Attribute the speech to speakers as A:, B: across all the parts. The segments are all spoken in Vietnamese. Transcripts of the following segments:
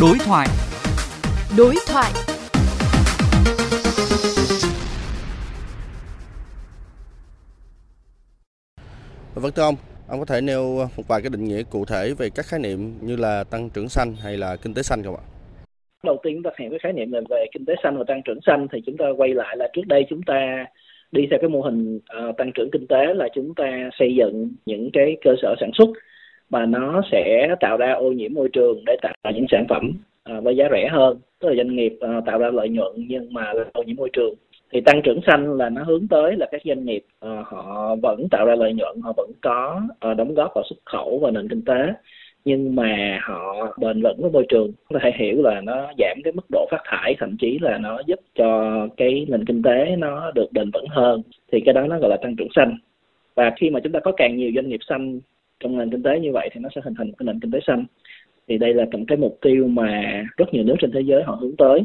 A: Đối thoại.
B: Đối thoại.
C: Vâng thưa ông, ông có thể nêu một vài cái định nghĩa cụ thể về các khái niệm như là tăng trưởng xanh hay là kinh tế xanh không ạ?
D: Đầu tiên chúng ta hiểu cái khái niệm về, về kinh tế xanh và tăng trưởng xanh thì chúng ta quay lại là trước đây chúng ta đi theo cái mô hình uh, tăng trưởng kinh tế là chúng ta xây dựng những cái cơ sở sản xuất mà nó sẽ tạo ra ô nhiễm môi trường để tạo ra những sản phẩm à, với giá rẻ hơn. Tức là doanh nghiệp à, tạo ra lợi nhuận nhưng mà ô nhiễm môi trường. Thì tăng trưởng xanh là nó hướng tới là các doanh nghiệp à, họ vẫn tạo ra lợi nhuận, họ vẫn có đóng góp vào xuất khẩu và nền kinh tế, nhưng mà họ bền vững với môi trường. Có thể hiểu là nó giảm cái mức độ phát thải, thậm chí là nó giúp cho cái nền kinh tế nó được bền vững hơn. Thì cái đó nó gọi là tăng trưởng xanh. Và khi mà chúng ta có càng nhiều doanh nghiệp xanh trong nền kinh tế như vậy thì nó sẽ hình thành một cái nền kinh tế xanh thì đây là một cái mục tiêu mà rất nhiều nước trên thế giới họ hướng tới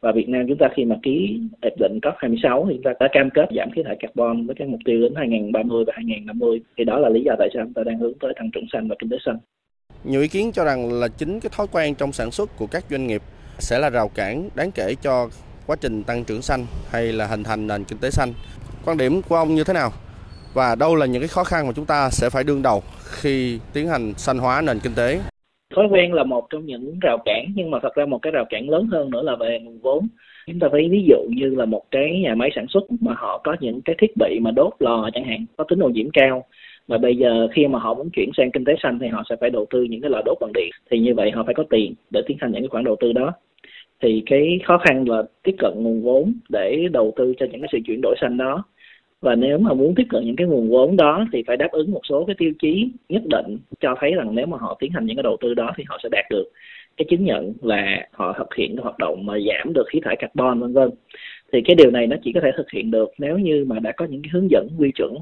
D: và Việt Nam chúng ta khi mà ký hiệp định COP26 thì chúng ta đã cam kết giảm khí thải carbon với cái mục tiêu đến 2030 và 2050 thì đó là lý do tại sao chúng ta đang hướng tới tăng trưởng xanh và kinh tế xanh.
C: Nhiều ý kiến cho rằng là chính cái thói quen trong sản xuất của các doanh nghiệp sẽ là rào cản đáng kể cho quá trình tăng trưởng xanh hay là hình thành nền kinh tế xanh. Quan điểm của ông như thế nào? Và đâu là những cái khó khăn mà chúng ta sẽ phải đương đầu khi tiến hành xanh hóa nền kinh tế?
D: thói quen là một trong những rào cản, nhưng mà thật ra một cái rào cản lớn hơn nữa là về nguồn vốn. Chúng ta thấy ví dụ như là một cái nhà máy sản xuất mà họ có những cái thiết bị mà đốt lò chẳng hạn, có tính ô nhiễm cao. Và bây giờ khi mà họ muốn chuyển sang kinh tế xanh thì họ sẽ phải đầu tư những cái lò đốt bằng điện. Thì như vậy họ phải có tiền để tiến hành những cái khoản đầu tư đó. Thì cái khó khăn là tiếp cận nguồn vốn để đầu tư cho những cái sự chuyển đổi xanh đó và nếu mà muốn tiếp cận những cái nguồn vốn đó thì phải đáp ứng một số cái tiêu chí nhất định cho thấy rằng nếu mà họ tiến hành những cái đầu tư đó thì họ sẽ đạt được cái chứng nhận là họ thực hiện cái hoạt động mà giảm được khí thải carbon vân vân. Thì cái điều này nó chỉ có thể thực hiện được nếu như mà đã có những cái hướng dẫn quy chuẩn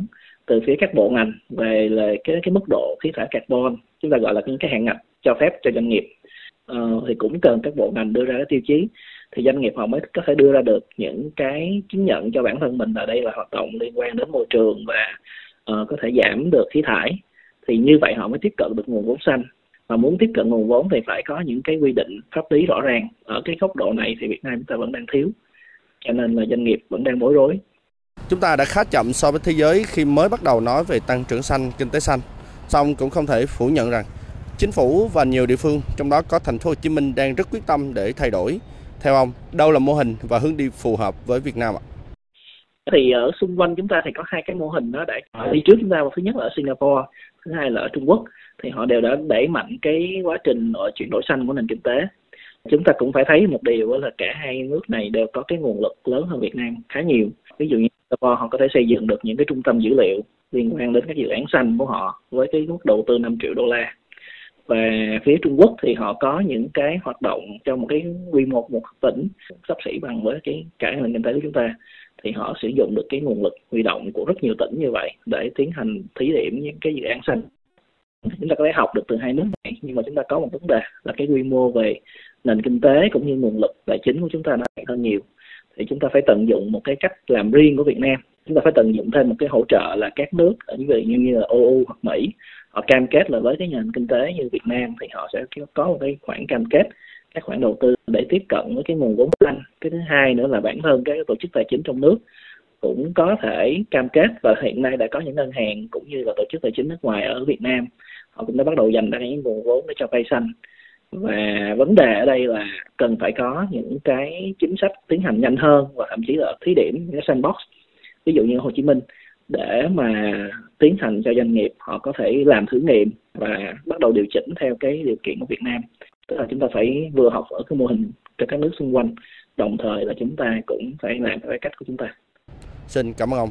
D: từ phía các bộ ngành về là cái cái mức độ khí thải carbon chúng ta gọi là những cái hạn ngạch cho phép cho doanh nghiệp. Ờ, thì cũng cần các bộ ngành đưa ra cái tiêu chí thì doanh nghiệp họ mới có thể đưa ra được những cái chứng nhận cho bản thân mình là đây là hoạt động liên quan đến môi trường và uh, có thể giảm được khí thải. Thì như vậy họ mới tiếp cận được nguồn vốn xanh. Mà muốn tiếp cận nguồn vốn thì phải có những cái quy định pháp lý rõ ràng. Ở cái góc độ này thì Việt Nam chúng ta vẫn đang thiếu cho nên là doanh nghiệp vẫn đang bối rối.
C: Chúng ta đã khá chậm so với thế giới khi mới bắt đầu nói về tăng trưởng xanh kinh tế xanh. Song cũng không thể phủ nhận rằng chính phủ và nhiều địa phương trong đó có thành phố Hồ Chí Minh đang rất quyết tâm để thay đổi theo ông, đâu là mô hình và hướng đi phù hợp với Việt Nam ạ?
D: Thì ở xung quanh chúng ta thì có hai cái mô hình đó đã ờ, đi trước chúng ta. Thứ nhất là ở Singapore, thứ hai là ở Trung Quốc. Thì họ đều đã đẩy mạnh cái quá trình chuyển đổi xanh của nền kinh tế. Chúng ta cũng phải thấy một điều là cả hai nước này đều có cái nguồn lực lớn hơn Việt Nam khá nhiều. Ví dụ như Singapore họ có thể xây dựng được những cái trung tâm dữ liệu liên quan đến các dự án xanh của họ với cái mức đầu tư 5 triệu đô la và phía Trung Quốc thì họ có những cái hoạt động trong một cái quy mô một tỉnh sắp xỉ bằng với cái cả nền kinh tế của chúng ta. Thì họ sử dụng được cái nguồn lực huy động của rất nhiều tỉnh như vậy để tiến hành thí điểm những cái dự án xanh. Chúng ta có thể học được từ hai nước này nhưng mà chúng ta có một vấn đề là cái quy mô về nền kinh tế cũng như nguồn lực tài chính của chúng ta nó hơn nhiều. Thì chúng ta phải tận dụng một cái cách làm riêng của Việt Nam. Chúng ta phải tận dụng thêm một cái hỗ trợ là các nước ở những như, như là EU hoặc Mỹ họ cam kết là với cái nền kinh tế như Việt Nam thì họ sẽ có một cái khoản cam kết, các khoản đầu tư để tiếp cận với cái nguồn vốn xanh. Cái thứ hai nữa là bản thân các tổ chức tài chính trong nước cũng có thể cam kết và hiện nay đã có những ngân hàng cũng như là tổ chức tài chính nước ngoài ở Việt Nam, họ cũng đã bắt đầu dành ra những nguồn vốn để cho vay xanh. Và vấn đề ở đây là cần phải có những cái chính sách tiến hành nhanh hơn và thậm chí là thí điểm những cái sandbox. Ví dụ như Hồ Chí Minh để mà tiến hành cho doanh nghiệp họ có thể làm thử nghiệm và bắt đầu điều chỉnh theo cái điều kiện của Việt Nam. Tức là chúng ta phải vừa học ở cái mô hình cho các nước xung quanh, đồng thời là chúng ta cũng phải làm theo cái cách của chúng ta.
C: Xin cảm ơn ông.